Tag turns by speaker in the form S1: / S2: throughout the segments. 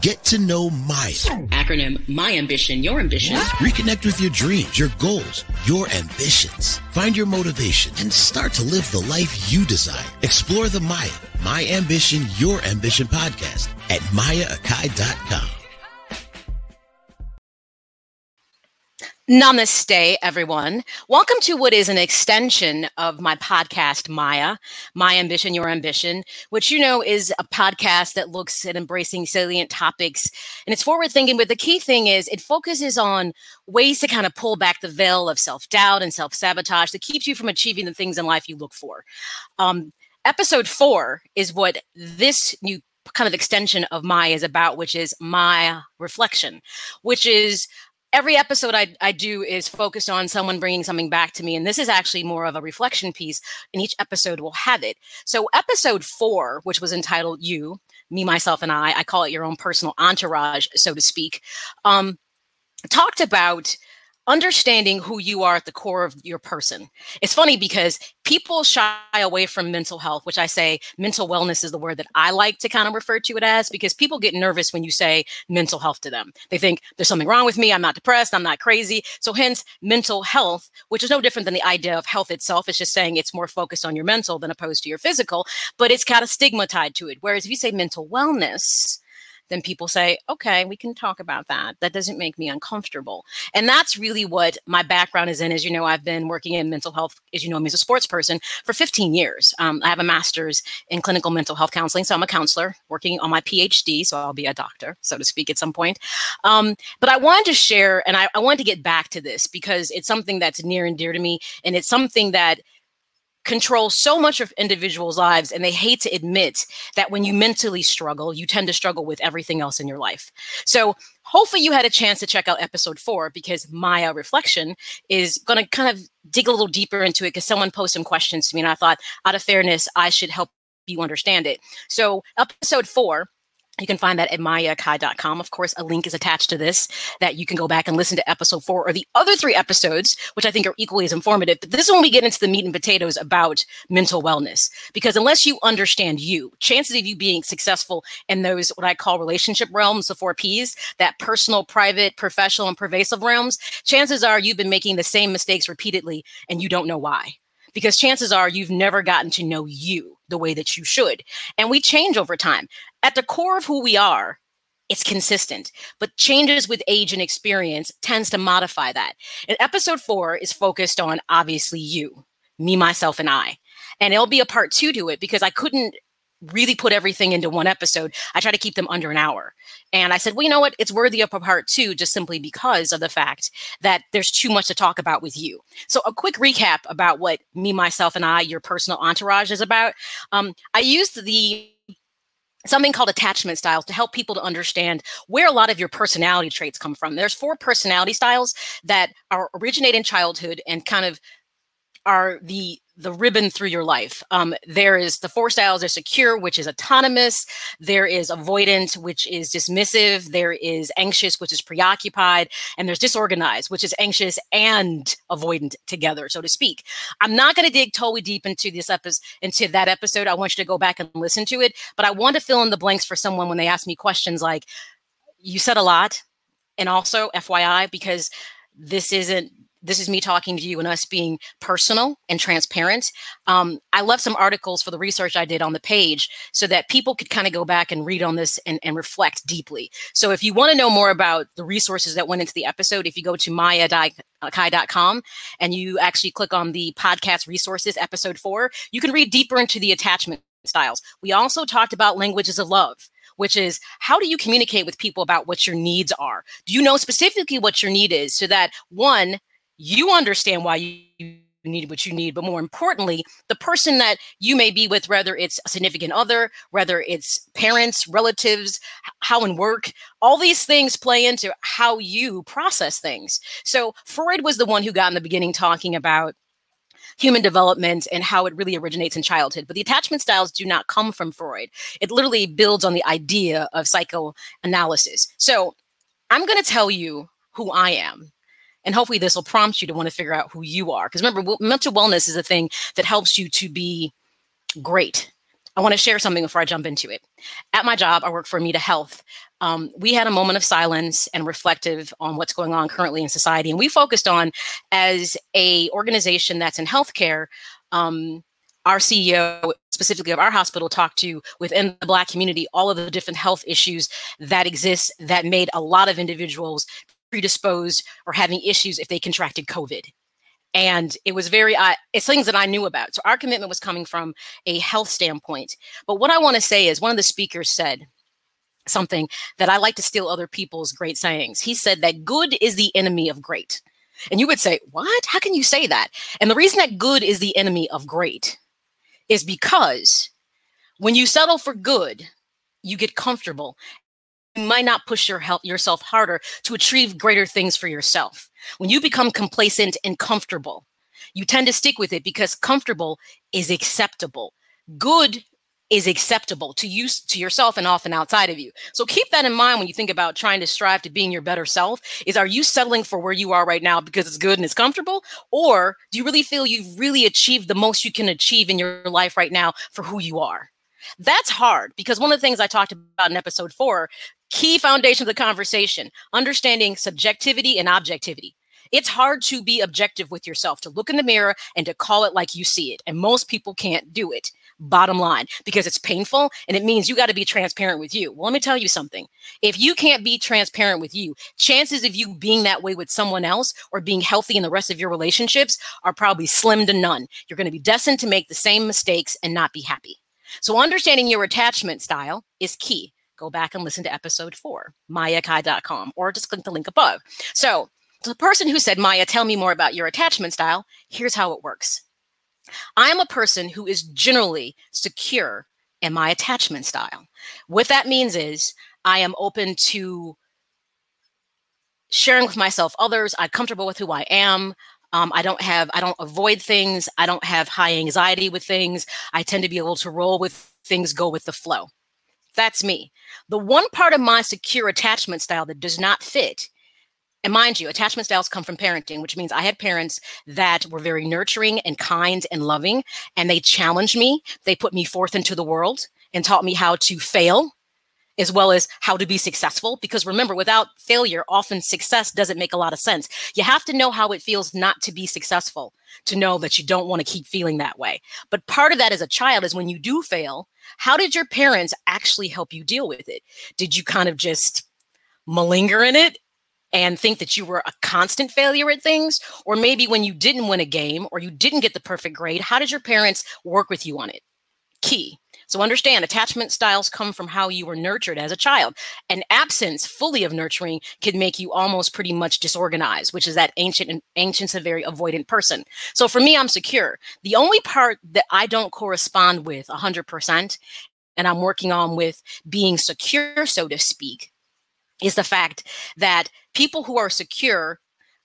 S1: Get to know Maya.
S2: Acronym My Ambition, Your Ambition.
S1: Reconnect with your dreams, your goals, your ambitions. Find your motivation and start to live the life you desire. Explore the Maya, My Ambition, Your Ambition podcast at mayaakai.com.
S2: Namaste, everyone. Welcome to what is an extension of my podcast, Maya, My Ambition, Your Ambition, which you know is a podcast that looks at embracing salient topics and it's forward thinking. But the key thing is it focuses on ways to kind of pull back the veil of self doubt and self sabotage that keeps you from achieving the things in life you look for. Um, episode four is what this new kind of extension of Maya is about, which is my reflection, which is every episode I, I do is focused on someone bringing something back to me. And this is actually more of a reflection piece, and each episode will have it. So, episode four, which was entitled You, Me, Myself, and I, I call it your own personal entourage, so to speak, um, talked about understanding who you are at the core of your person. It's funny because people shy away from mental health, which I say mental wellness is the word that I like to kind of refer to it as because people get nervous when you say mental health to them. They think there's something wrong with me, I'm not depressed, I'm not crazy. So hence mental health, which is no different than the idea of health itself. It's just saying it's more focused on your mental than opposed to your physical, but it's kind of stigmatized to it. Whereas if you say mental wellness, then people say, okay, we can talk about that. That doesn't make me uncomfortable. And that's really what my background is in. As you know, I've been working in mental health, as you know, me as a sports person for 15 years. Um, I have a master's in clinical mental health counseling. So I'm a counselor working on my PhD. So I'll be a doctor, so to speak, at some point. Um, but I wanted to share, and I, I wanted to get back to this because it's something that's near and dear to me. And it's something that control so much of individuals' lives and they hate to admit that when you mentally struggle, you tend to struggle with everything else in your life. So hopefully you had a chance to check out episode four because Maya uh, Reflection is going to kind of dig a little deeper into it because someone posed some questions to me and I thought out of fairness, I should help you understand it. So episode four you can find that at mayaakai.com. Of course, a link is attached to this that you can go back and listen to episode four or the other three episodes, which I think are equally as informative. But this is when we get into the meat and potatoes about mental wellness. Because unless you understand you, chances of you being successful in those, what I call relationship realms, the four P's, that personal, private, professional, and pervasive realms, chances are you've been making the same mistakes repeatedly and you don't know why because chances are you've never gotten to know you the way that you should. And we change over time. At the core of who we are, it's consistent, but changes with age and experience tends to modify that. And episode four is focused on obviously you, me, myself, and I. And it'll be a part two to it because I couldn't really put everything into one episode. I try to keep them under an hour. And I said, well, you know what? It's worthy of a part two just simply because of the fact that there's too much to talk about with you. So, a quick recap about what me, myself, and I, your personal entourage, is about. Um, I used the something called attachment styles to help people to understand where a lot of your personality traits come from. There's four personality styles that are originate in childhood and kind of are the the ribbon through your life. Um, there is the four styles are secure, which is autonomous. There is avoidant, which is dismissive. There is anxious, which is preoccupied. And there's disorganized, which is anxious and avoidant together, so to speak. I'm not going to dig totally deep into this episode, into that episode. I want you to go back and listen to it. But I want to fill in the blanks for someone when they ask me questions like, you said a lot. And also, FYI, because this isn't this is me talking to you and us being personal and transparent. Um, I left some articles for the research I did on the page so that people could kind of go back and read on this and, and reflect deeply. So if you want to know more about the resources that went into the episode, if you go to mayaakai.com and you actually click on the podcast resources episode four, you can read deeper into the attachment styles. We also talked about languages of love which is how do you communicate with people about what your needs are? Do you know specifically what your need is so that one, you understand why you need what you need, but more importantly, the person that you may be with, whether it's a significant other, whether it's parents, relatives, how in work, all these things play into how you process things. So Freud was the one who got in the beginning talking about human development and how it really originates in childhood. But the attachment styles do not come from Freud. It literally builds on the idea of psychoanalysis. So I'm going to tell you who I am and hopefully, this will prompt you to want to figure out who you are. Because remember, mental wellness is a thing that helps you to be great. I want to share something before I jump into it. At my job, I work for Amita Health. Um, we had a moment of silence and reflective on what's going on currently in society, and we focused on as a organization that's in healthcare. Um, our CEO, specifically of our hospital, talked to within the Black community all of the different health issues that exist that made a lot of individuals predisposed or having issues if they contracted COVID. And it was very, uh, it's things that I knew about. So our commitment was coming from a health standpoint. But what I want to say is one of the speakers said something that I like to steal other people's great sayings. He said that good is the enemy of great. And you would say, What? How can you say that? And the reason that good is the enemy of great is because when you settle for good, you get comfortable might not push your help yourself harder to achieve greater things for yourself. When you become complacent and comfortable, you tend to stick with it because comfortable is acceptable. Good is acceptable to you to yourself and often outside of you. So keep that in mind when you think about trying to strive to being your better self. Is are you settling for where you are right now because it's good and it's comfortable or do you really feel you've really achieved the most you can achieve in your life right now for who you are? That's hard because one of the things I talked about in episode 4 key foundation of the conversation understanding subjectivity and objectivity. It's hard to be objective with yourself to look in the mirror and to call it like you see it and most people can't do it. Bottom line because it's painful and it means you got to be transparent with you. Well let me tell you something. If you can't be transparent with you chances of you being that way with someone else or being healthy in the rest of your relationships are probably slim to none. You're going to be destined to make the same mistakes and not be happy so understanding your attachment style is key go back and listen to episode four, mayaakai.com, or just click the link above. So, the person who said, Maya, tell me more about your attachment style, here's how it works. I'm a person who is generally secure in my attachment style. What that means is I am open to sharing with myself others. I'm comfortable with who I am. Um, I don't have, I don't avoid things. I don't have high anxiety with things. I tend to be able to roll with things, go with the flow. That's me. The one part of my secure attachment style that does not fit, and mind you, attachment styles come from parenting, which means I had parents that were very nurturing and kind and loving, and they challenged me. They put me forth into the world and taught me how to fail as well as how to be successful. Because remember, without failure, often success doesn't make a lot of sense. You have to know how it feels not to be successful to know that you don't want to keep feeling that way. But part of that as a child is when you do fail, how did your parents actually help you deal with it? Did you kind of just malinger in it and think that you were a constant failure at things? Or maybe when you didn't win a game or you didn't get the perfect grade, how did your parents work with you on it? Key. So understand attachment styles come from how you were nurtured as a child. An absence fully of nurturing can make you almost pretty much disorganized, which is that ancient and ancient's a very avoidant person. So for me, I'm secure. The only part that I don't correspond with 100%, and I'm working on with being secure, so to speak, is the fact that people who are secure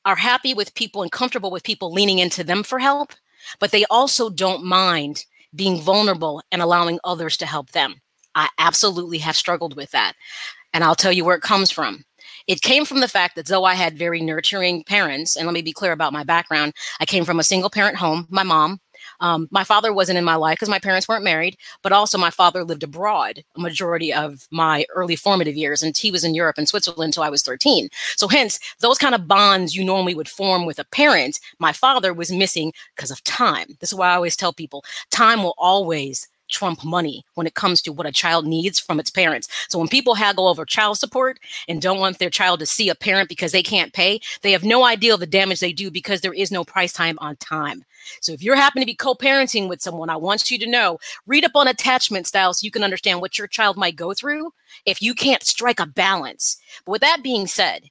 S2: are happy with people and comfortable with people leaning into them for help, but they also don't mind being vulnerable and allowing others to help them. I absolutely have struggled with that. And I'll tell you where it comes from. It came from the fact that though I had very nurturing parents, and let me be clear about my background, I came from a single parent home, my mom, um, my father wasn't in my life because my parents weren't married, but also my father lived abroad a majority of my early formative years, and he was in Europe and Switzerland until I was 13. So, hence, those kind of bonds you normally would form with a parent, my father was missing because of time. This is why I always tell people time will always trump money when it comes to what a child needs from its parents. So when people haggle over child support and don't want their child to see a parent because they can't pay, they have no idea of the damage they do because there is no price time on time. So if you're happen to be co-parenting with someone, I want you to know, read up on attachment styles so you can understand what your child might go through if you can't strike a balance. But with that being said,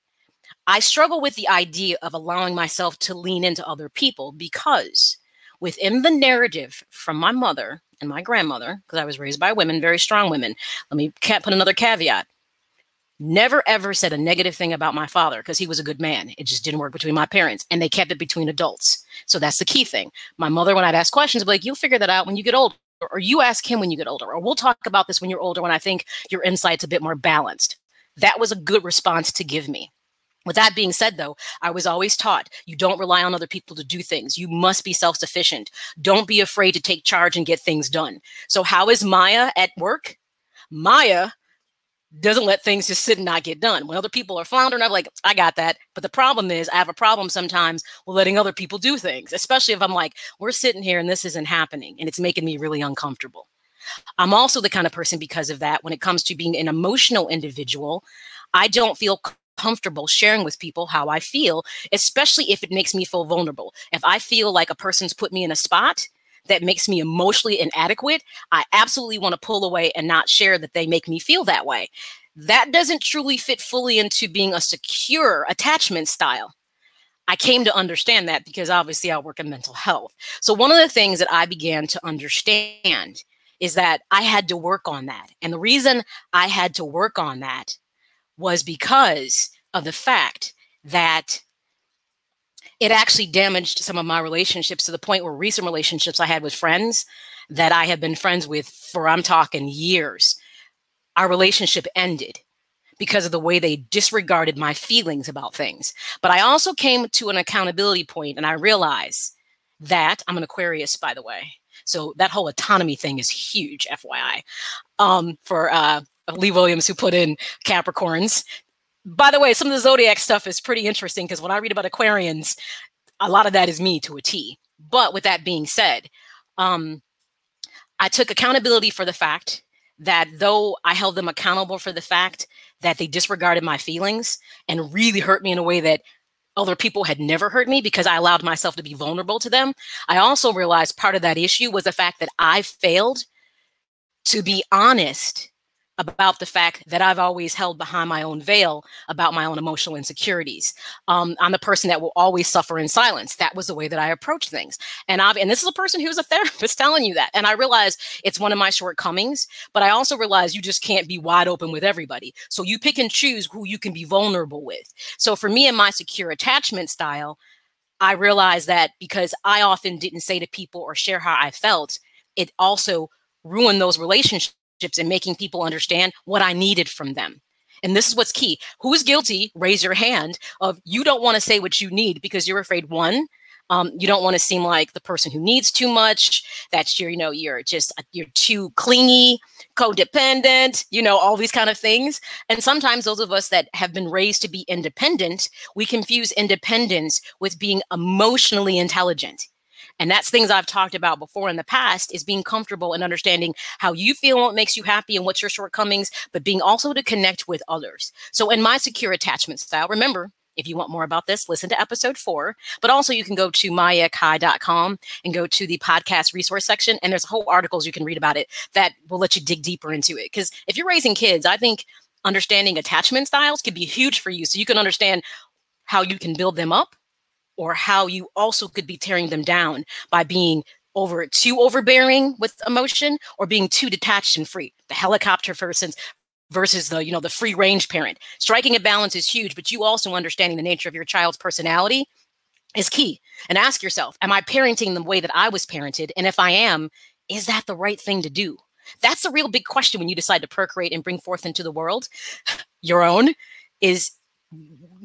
S2: I struggle with the idea of allowing myself to lean into other people because within the narrative from my mother and my grandmother, because I was raised by women, very strong women, let me put another caveat. Never ever said a negative thing about my father because he was a good man. It just didn't work between my parents and they kept it between adults. So that's the key thing. My mother, when I'd ask questions, be like, you'll figure that out when you get older or you ask him when you get older, or we'll talk about this when you're older when I think your insight's a bit more balanced. That was a good response to give me. With that being said, though, I was always taught you don't rely on other people to do things. You must be self sufficient. Don't be afraid to take charge and get things done. So, how is Maya at work? Maya doesn't let things just sit and not get done. When other people are floundering, I'm like, I got that. But the problem is, I have a problem sometimes with letting other people do things, especially if I'm like, we're sitting here and this isn't happening and it's making me really uncomfortable. I'm also the kind of person because of that, when it comes to being an emotional individual, I don't feel comfortable sharing with people how I feel, especially if it makes me feel vulnerable. If I feel like a person's put me in a spot that makes me emotionally inadequate, I absolutely want to pull away and not share that they make me feel that way. That doesn't truly fit fully into being a secure attachment style. I came to understand that because obviously I work in mental health. So, one of the things that I began to understand is that I had to work on that. And the reason I had to work on that was because of the fact that it actually damaged some of my relationships to the point where recent relationships I had with friends that I have been friends with for I'm talking years, our relationship ended because of the way they disregarded my feelings about things. But I also came to an accountability point and I realized that I'm an Aquarius, by the way. So that whole autonomy thing is huge, FYI. Um, for uh, Lee Williams, who put in Capricorns. By the way, some of the zodiac stuff is pretty interesting because when I read about Aquarians, a lot of that is me to a T. But with that being said, um, I took accountability for the fact that though I held them accountable for the fact that they disregarded my feelings and really hurt me in a way that other people had never hurt me because I allowed myself to be vulnerable to them, I also realized part of that issue was the fact that I failed to be honest about the fact that I've always held behind my own veil about my own emotional insecurities. Um, I'm the person that will always suffer in silence. That was the way that I approach things. And I've, and this is a person who's a therapist telling you that. And I realize it's one of my shortcomings, but I also realize you just can't be wide open with everybody. So you pick and choose who you can be vulnerable with. So for me and my secure attachment style, I realized that because I often didn't say to people or share how I felt, it also ruined those relationships and making people understand what I needed from them. And this is what's key. Who is guilty? Raise your hand of you don't want to say what you need because you're afraid one, um, you don't want to seem like the person who needs too much. That's your, you know, you're just uh, you're too clingy, codependent, you know, all these kind of things. And sometimes those of us that have been raised to be independent, we confuse independence with being emotionally intelligent. And that's things I've talked about before in the past is being comfortable and understanding how you feel what makes you happy and what's your shortcomings, but being also to connect with others. So in my secure attachment style, remember, if you want more about this, listen to episode four. But also, you can go to mayaakai.com and go to the podcast resource section. And there's whole articles you can read about it that will let you dig deeper into it. Because if you're raising kids, I think understanding attachment styles could be huge for you. So you can understand how you can build them up or how you also could be tearing them down by being over too overbearing with emotion or being too detached and free. The helicopter persons versus the you know the free range parent. Striking a balance is huge but you also understanding the nature of your child's personality is key. And ask yourself am i parenting the way that i was parented? And if i am is that the right thing to do? That's a real big question when you decide to procreate and bring forth into the world. Your own is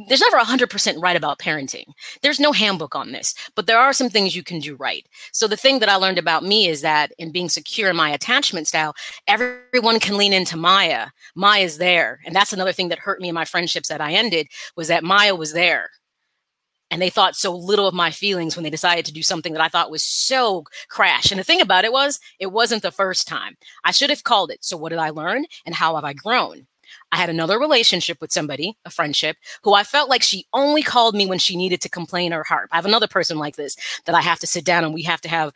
S2: there's never 100% right about parenting. There's no handbook on this, but there are some things you can do right. So the thing that I learned about me is that in being secure in my attachment style, everyone can lean into Maya. Maya's there. And that's another thing that hurt me in my friendships that I ended was that Maya was there. And they thought so little of my feelings when they decided to do something that I thought was so crash. And the thing about it was, it wasn't the first time. I should have called it. So what did I learn and how have I grown? I had another relationship with somebody, a friendship, who I felt like she only called me when she needed to complain or harp. I have another person like this that I have to sit down and we have to have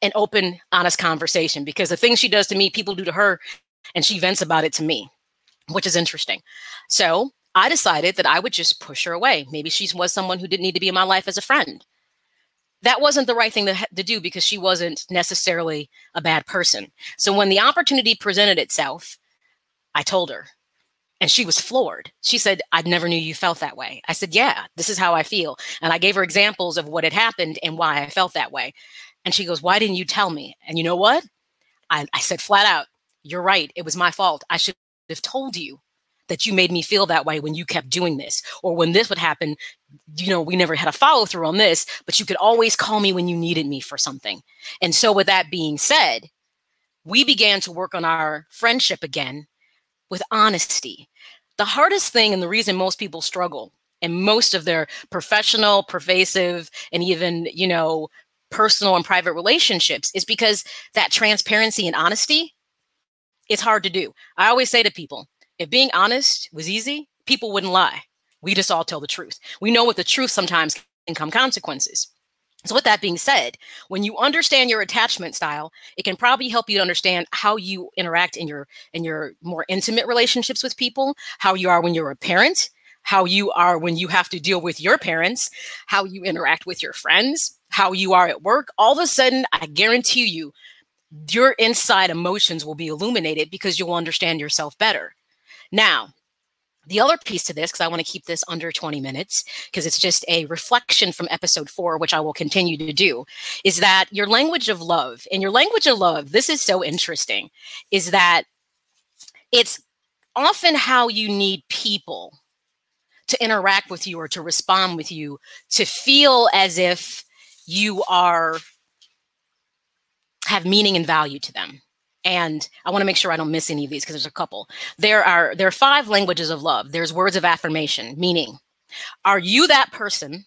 S2: an open, honest conversation because the things she does to me, people do to her, and she vents about it to me, which is interesting. So I decided that I would just push her away. Maybe she was someone who didn't need to be in my life as a friend. That wasn't the right thing to, to do because she wasn't necessarily a bad person. So when the opportunity presented itself, I told her, and she was floored. She said, I never knew you felt that way. I said, Yeah, this is how I feel. And I gave her examples of what had happened and why I felt that way. And she goes, Why didn't you tell me? And you know what? I, I said flat out, You're right. It was my fault. I should have told you that you made me feel that way when you kept doing this. Or when this would happen, you know, we never had a follow through on this, but you could always call me when you needed me for something. And so, with that being said, we began to work on our friendship again with honesty. The hardest thing, and the reason most people struggle and most of their professional, pervasive, and even, you know, personal and private relationships is because that transparency and honesty it's hard to do. I always say to people, if being honest was easy, people wouldn't lie. We just all tell the truth. We know with the truth sometimes can come consequences. So, with that being said, when you understand your attachment style, it can probably help you to understand how you interact in your in your more intimate relationships with people, how you are when you're a parent, how you are when you have to deal with your parents, how you interact with your friends, how you are at work. All of a sudden, I guarantee you, your inside emotions will be illuminated because you'll understand yourself better. Now, the other piece to this, because I want to keep this under 20 minutes, because it's just a reflection from episode four, which I will continue to do, is that your language of love, and your language of love, this is so interesting, is that it's often how you need people to interact with you or to respond with you to feel as if you are have meaning and value to them and i want to make sure i don't miss any of these because there's a couple. There are there are five languages of love. There's words of affirmation meaning are you that person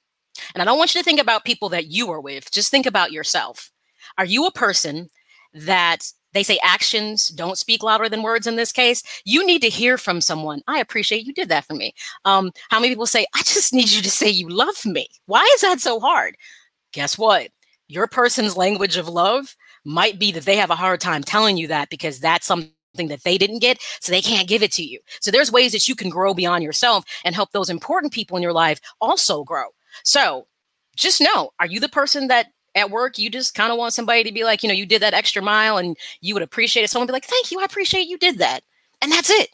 S2: and i don't want you to think about people that you are with just think about yourself. Are you a person that they say actions don't speak louder than words in this case? You need to hear from someone. I appreciate you did that for me. Um, how many people say i just need you to say you love me. Why is that so hard? Guess what? Your person's language of love might be that they have a hard time telling you that because that's something that they didn't get, so they can't give it to you. So there's ways that you can grow beyond yourself and help those important people in your life also grow. So just know, are you the person that at work you just kind of want somebody to be like, you know, you did that extra mile and you would appreciate it. Someone be like, thank you, I appreciate you did that. And that's it.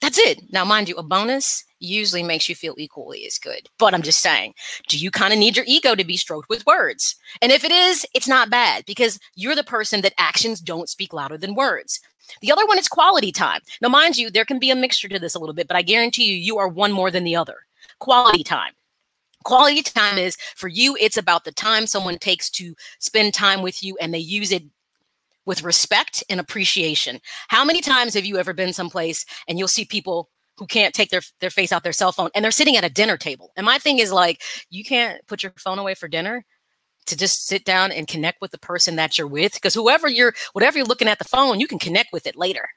S2: That's it. Now, mind you, a bonus usually makes you feel equally as good. But I'm just saying, do you kind of need your ego to be stroked with words? And if it is, it's not bad because you're the person that actions don't speak louder than words. The other one is quality time. Now, mind you, there can be a mixture to this a little bit, but I guarantee you, you are one more than the other. Quality time. Quality time is for you, it's about the time someone takes to spend time with you and they use it with respect and appreciation. How many times have you ever been someplace and you'll see people who can't take their their face out their cell phone and they're sitting at a dinner table. And my thing is like you can't put your phone away for dinner to just sit down and connect with the person that you're with because whoever you're whatever you're looking at the phone, you can connect with it later.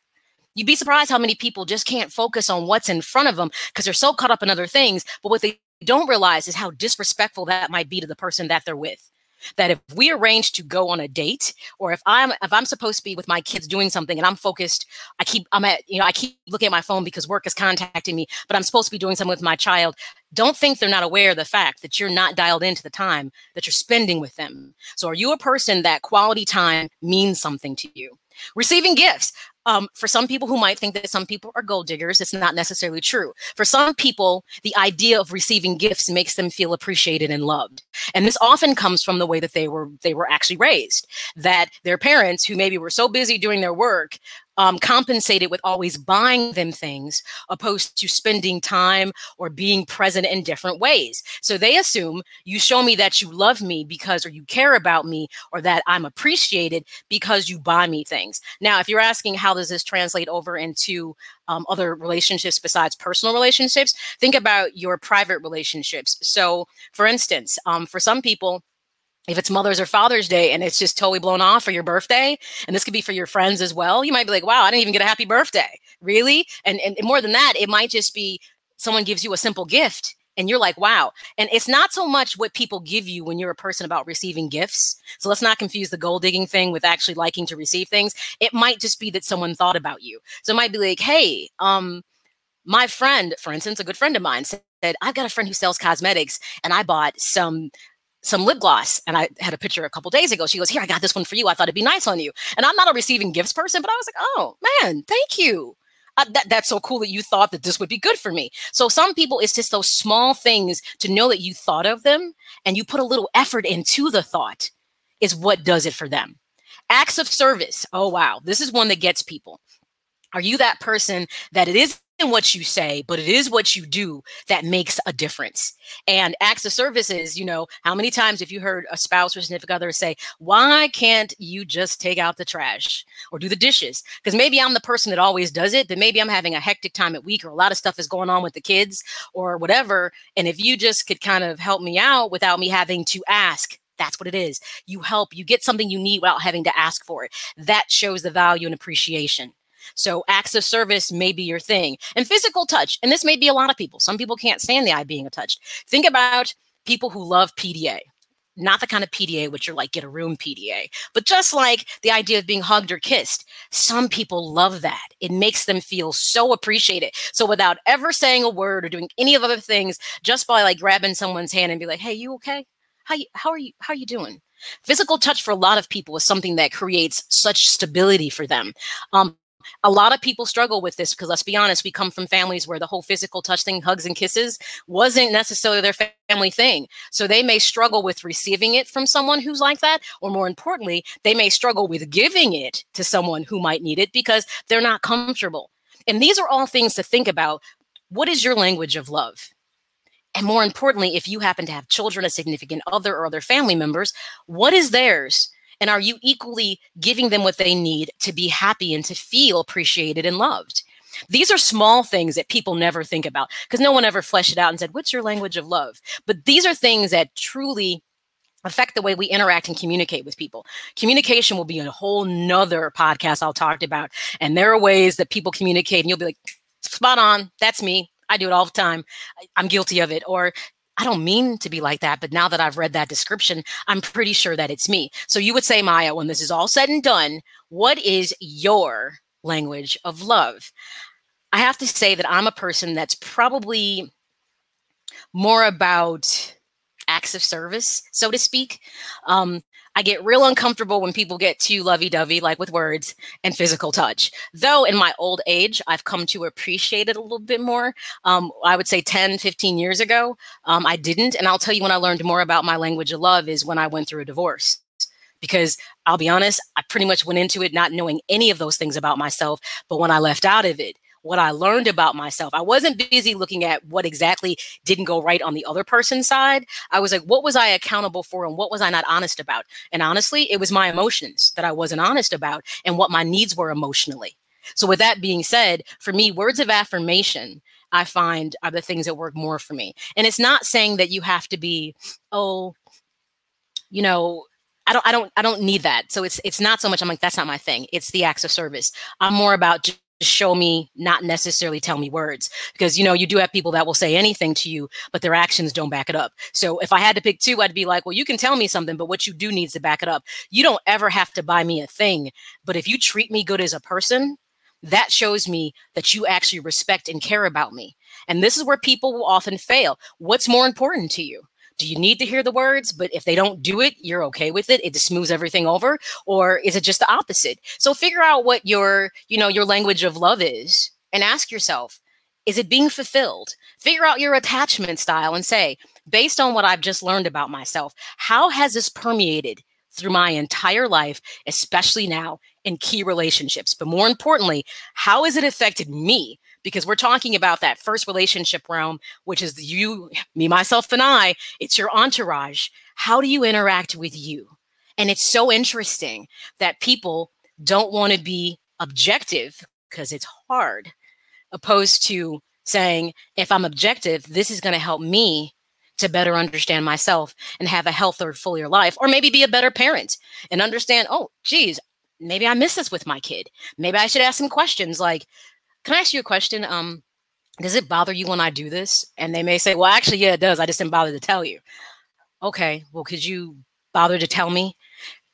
S2: You'd be surprised how many people just can't focus on what's in front of them because they're so caught up in other things. But what they don't realize is how disrespectful that might be to the person that they're with that if we arrange to go on a date or if i'm if i'm supposed to be with my kids doing something and i'm focused i keep i'm at you know i keep looking at my phone because work is contacting me but i'm supposed to be doing something with my child don't think they're not aware of the fact that you're not dialed into the time that you're spending with them. So are you a person that quality time means something to you? Receiving gifts um, for some people who might think that some people are gold diggers, it's not necessarily true. For some people, the idea of receiving gifts makes them feel appreciated and loved. And this often comes from the way that they were they were actually raised. That their parents, who maybe were so busy doing their work, um, compensated with always buying them things opposed to spending time or being present in different ways. So they assume you show me that you love me because, or you care about me, or that I'm appreciated because you buy me things. Now, if you're asking how does this translate over into um, other relationships besides personal relationships, think about your private relationships. So, for instance, um, for some people, if it's Mother's or Father's Day and it's just totally blown off for your birthday, and this could be for your friends as well, you might be like, wow, I didn't even get a happy birthday. Really? And, and more than that, it might just be someone gives you a simple gift and you're like, wow. And it's not so much what people give you when you're a person about receiving gifts. So let's not confuse the gold digging thing with actually liking to receive things. It might just be that someone thought about you. So it might be like, hey, um, my friend, for instance, a good friend of mine said, I've got a friend who sells cosmetics and I bought some some lip gloss and I had a picture a couple days ago. She goes, Here, I got this one for you. I thought it'd be nice on you. And I'm not a receiving gifts person, but I was like, Oh man, thank you. Uh, that, that's so cool that you thought that this would be good for me. So some people, it's just those small things to know that you thought of them and you put a little effort into the thought is what does it for them. Acts of service. Oh, wow. This is one that gets people. Are you that person that it is what you say, but it is what you do that makes a difference. And acts of services, you know, how many times have you heard a spouse or significant other say, Why can't you just take out the trash or do the dishes? Because maybe I'm the person that always does it, but maybe I'm having a hectic time at week or a lot of stuff is going on with the kids or whatever. And if you just could kind of help me out without me having to ask, that's what it is. You help, you get something you need without having to ask for it. That shows the value and appreciation. So acts of service may be your thing. And physical touch, and this may be a lot of people. Some people can't stand the eye being touched. Think about people who love PDA. Not the kind of PDA which you're like get a room PDA, but just like the idea of being hugged or kissed. Some people love that. It makes them feel so appreciated. So without ever saying a word or doing any of other things, just by like grabbing someone's hand and be like, "Hey, you okay? How you how are you how are you doing?" Physical touch for a lot of people is something that creates such stability for them. Um, a lot of people struggle with this because let's be honest, we come from families where the whole physical touch thing, hugs and kisses, wasn't necessarily their family thing. So they may struggle with receiving it from someone who's like that, or more importantly, they may struggle with giving it to someone who might need it because they're not comfortable. And these are all things to think about. What is your language of love? And more importantly, if you happen to have children, a significant other, or other family members, what is theirs? And are you equally giving them what they need to be happy and to feel appreciated and loved? These are small things that people never think about because no one ever fleshed it out and said, What's your language of love? But these are things that truly affect the way we interact and communicate with people. Communication will be a whole nother podcast I'll talk about. And there are ways that people communicate, and you'll be like, spot on, that's me. I do it all the time. I'm guilty of it. Or I don't mean to be like that, but now that I've read that description, I'm pretty sure that it's me. So you would say, Maya, when this is all said and done, what is your language of love? I have to say that I'm a person that's probably more about acts of service, so to speak. Um, I get real uncomfortable when people get too lovey dovey, like with words and physical touch. Though in my old age, I've come to appreciate it a little bit more. Um, I would say 10, 15 years ago, um, I didn't. And I'll tell you when I learned more about my language of love is when I went through a divorce. Because I'll be honest, I pretty much went into it not knowing any of those things about myself. But when I left out of it, what I learned about myself. I wasn't busy looking at what exactly didn't go right on the other person's side. I was like, what was I accountable for and what was I not honest about? And honestly, it was my emotions that I wasn't honest about and what my needs were emotionally. So, with that being said, for me, words of affirmation I find are the things that work more for me. And it's not saying that you have to be, oh, you know, I don't, I don't, I don't need that. So it's, it's not so much. I'm like, that's not my thing. It's the acts of service. I'm more about show me not necessarily tell me words. Because you know you do have people that will say anything to you but their actions don't back it up. So if i had to pick two i'd be like well you can tell me something but what you do needs to back it up. You don't ever have to buy me a thing but if you treat me good as a person that shows me that you actually respect and care about me. And this is where people will often fail. What's more important to you do you need to hear the words? But if they don't do it you're okay with it. It just smooths everything over. Or is it just the opposite? So figure out what your you know your language of love is and ask yourself is it being fulfilled? Figure out your attachment style and say based on what i've just learned about myself how has this permeated through my entire life especially now in key relationships? But more importantly how has it affected me because we're talking about that first relationship realm, which is you, me, myself, and I. It's your entourage. How do you interact with you? And it's so interesting that people don't want to be objective because it's hard, opposed to saying, if I'm objective, this is going to help me to better understand myself and have a healthier, fuller life, or maybe be a better parent and understand, oh, geez, maybe I miss this with my kid. Maybe I should ask some questions like, can I ask you a question? Um, does it bother you when I do this? And they may say, well, actually, yeah, it does. I just didn't bother to tell you. Okay, well, could you bother to tell me?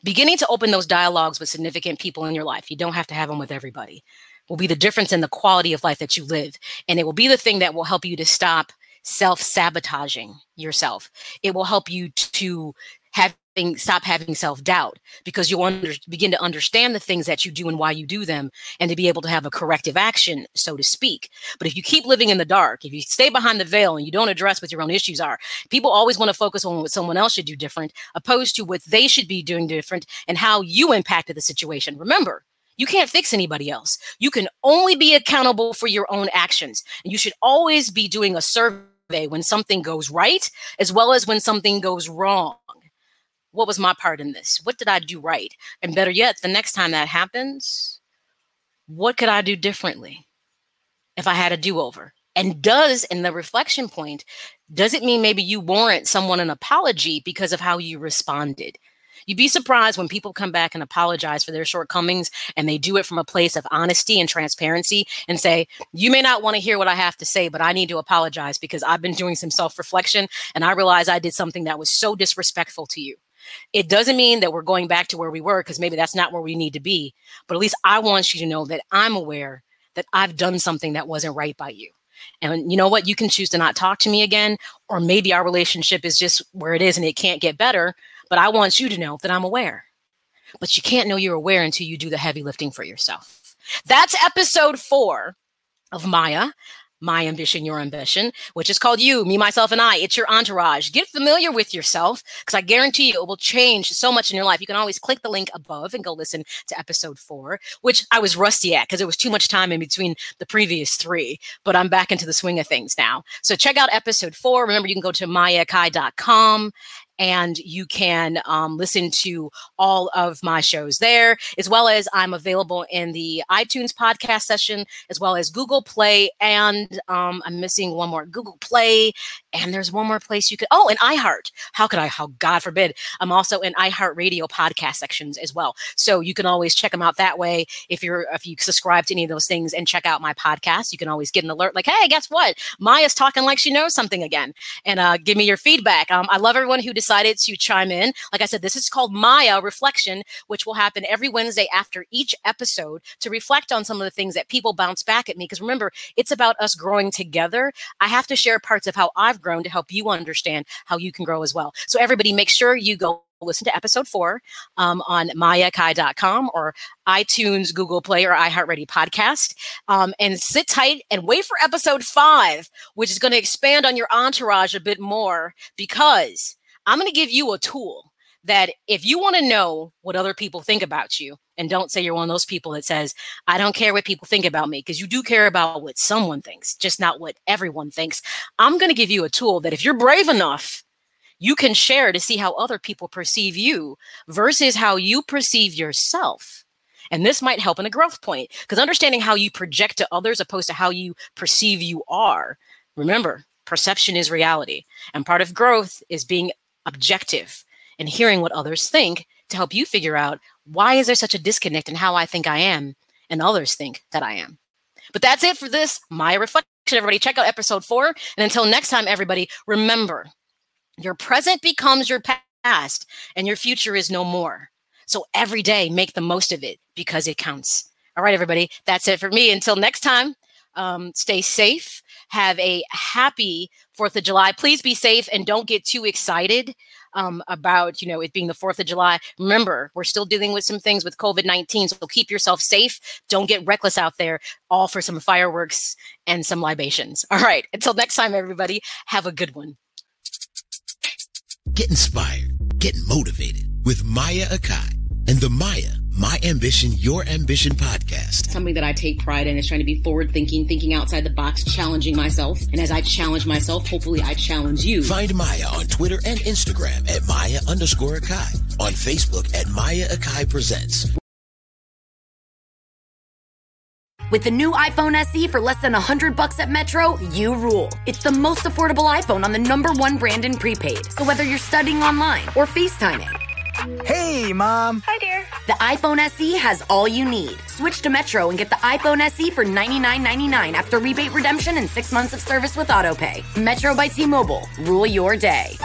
S2: Beginning to open those dialogues with significant people in your life. You don't have to have them with everybody. will be the difference in the quality of life that you live. And it will be the thing that will help you to stop self sabotaging yourself. It will help you to have stop having self doubt because you'll under, begin to understand the things that you do and why you do them and to be able to have a corrective action, so to speak. But if you keep living in the dark, if you stay behind the veil and you don't address what your own issues are, people always want to focus on what someone else should do different, opposed to what they should be doing different and how you impacted the situation. Remember, you can't fix anybody else. You can only be accountable for your own actions. And you should always be doing a survey when something goes right as well as when something goes wrong what was my part in this? What did I do right? And better yet, the next time that happens, what could I do differently if I had a do over? And does, in the reflection point, does it mean maybe you warrant someone an apology because of how you responded? You'd be surprised when people come back and apologize for their shortcomings and they do it from a place of honesty and transparency and say, You may not want to hear what I have to say, but I need to apologize because I've been doing some self reflection and I realize I did something that was so disrespectful to you. It doesn't mean that we're going back to where we were because maybe that's not where we need to be. But at least I want you to know that I'm aware that I've done something that wasn't right by you. And you know what? You can choose to not talk to me again, or maybe our relationship is just where it is and it can't get better. But I want you to know that I'm aware. But you can't know you're aware until you do the heavy lifting for yourself. That's episode four of Maya my ambition, your ambition, which is called you, me, myself, and I. It's your entourage. Get familiar with yourself because I guarantee you it will change so much in your life. You can always click the link above and go listen to episode four, which I was rusty at because it was too much time in between the previous three, but I'm back into the swing of things now. So check out episode four. Remember, you can go to mayaakai.com and you can um, listen to all of my shows there, as well as I'm available in the iTunes podcast session, as well as Google Play, and um, I'm missing one more Google Play, and there's one more place you could. Oh, and iHeart. How could I? How God forbid. I'm also in iHeart Radio podcast sections as well, so you can always check them out that way. If you're if you subscribe to any of those things and check out my podcast, you can always get an alert like, hey, guess what? Maya's talking like she knows something again, and uh, give me your feedback. Um, I love everyone who decided to chime in. Like I said, this is called Maya Reflection, which will happen every Wednesday after each episode to reflect on some of the things that people bounce back at me. Because remember, it's about us growing together. I have to share parts of how I've grown to help you understand how you can grow as well. So, everybody, make sure you go listen to episode four um, on mayaakai.com or iTunes, Google Play, or iHeartRadio podcast. Um, and sit tight and wait for episode five, which is going to expand on your entourage a bit more because I'm going to give you a tool that if you want to know what other people think about you, and don't say you're one of those people that says, I don't care what people think about me, because you do care about what someone thinks, just not what everyone thinks. I'm going to give you a tool that if you're brave enough, you can share to see how other people perceive you versus how you perceive yourself. And this might help in a growth point because understanding how you project to others opposed to how you perceive you are. Remember, perception is reality. And part of growth is being objective and hearing what others think to help you figure out why is there such a disconnect in how I think I am and others think that I am. But that's it for this my reflection. Everybody, check out episode four. And until next time, everybody, remember your present becomes your past and your future is no more. So every day, make the most of it because it counts. All right, everybody, that's it for me. Until next time, um, stay safe have a happy Fourth of July. Please be safe and don't get too excited um, about you know it being the Fourth of July. Remember, we're still dealing with some things with COVID nineteen, so keep yourself safe. Don't get reckless out there. All for some fireworks and some libations. All right. Until next time, everybody. Have a good one.
S1: Get inspired. Get motivated with Maya Akai and the Maya my Ambition, Your Ambition podcast.
S2: Something that I take pride in is trying to be forward thinking, thinking outside the box, challenging myself. And as I challenge myself, hopefully I challenge you.
S1: Find Maya on Twitter and Instagram at Maya underscore Akai. On Facebook at Maya Akai Presents.
S3: With the new iPhone SE for less than 100 bucks at Metro, you rule. It's the most affordable iPhone on the number one brand in prepaid. So whether you're studying online or FaceTiming,
S4: Hey, Mom.
S5: Hi, dear.
S3: The iPhone SE has all you need. Switch to Metro and get the iPhone SE for $99.99 after rebate redemption and six months of service with AutoPay. Metro by T Mobile. Rule your day.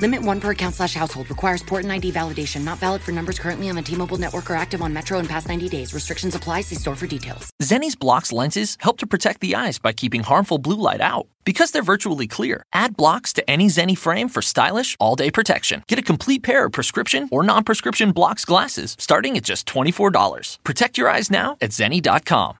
S3: Limit one per account slash household. Requires port and ID validation. Not valid for numbers currently on the T-Mobile network or active on Metro in past 90 days. Restrictions apply. See store for details.
S5: Zenni's Blokz lenses help to protect the eyes by keeping harmful blue light out. Because they're virtually clear, add Blokz to any Zenni frame for stylish, all-day protection. Get a complete pair of prescription or non-prescription Blokz glasses starting at just $24. Protect your eyes now at zenni.com.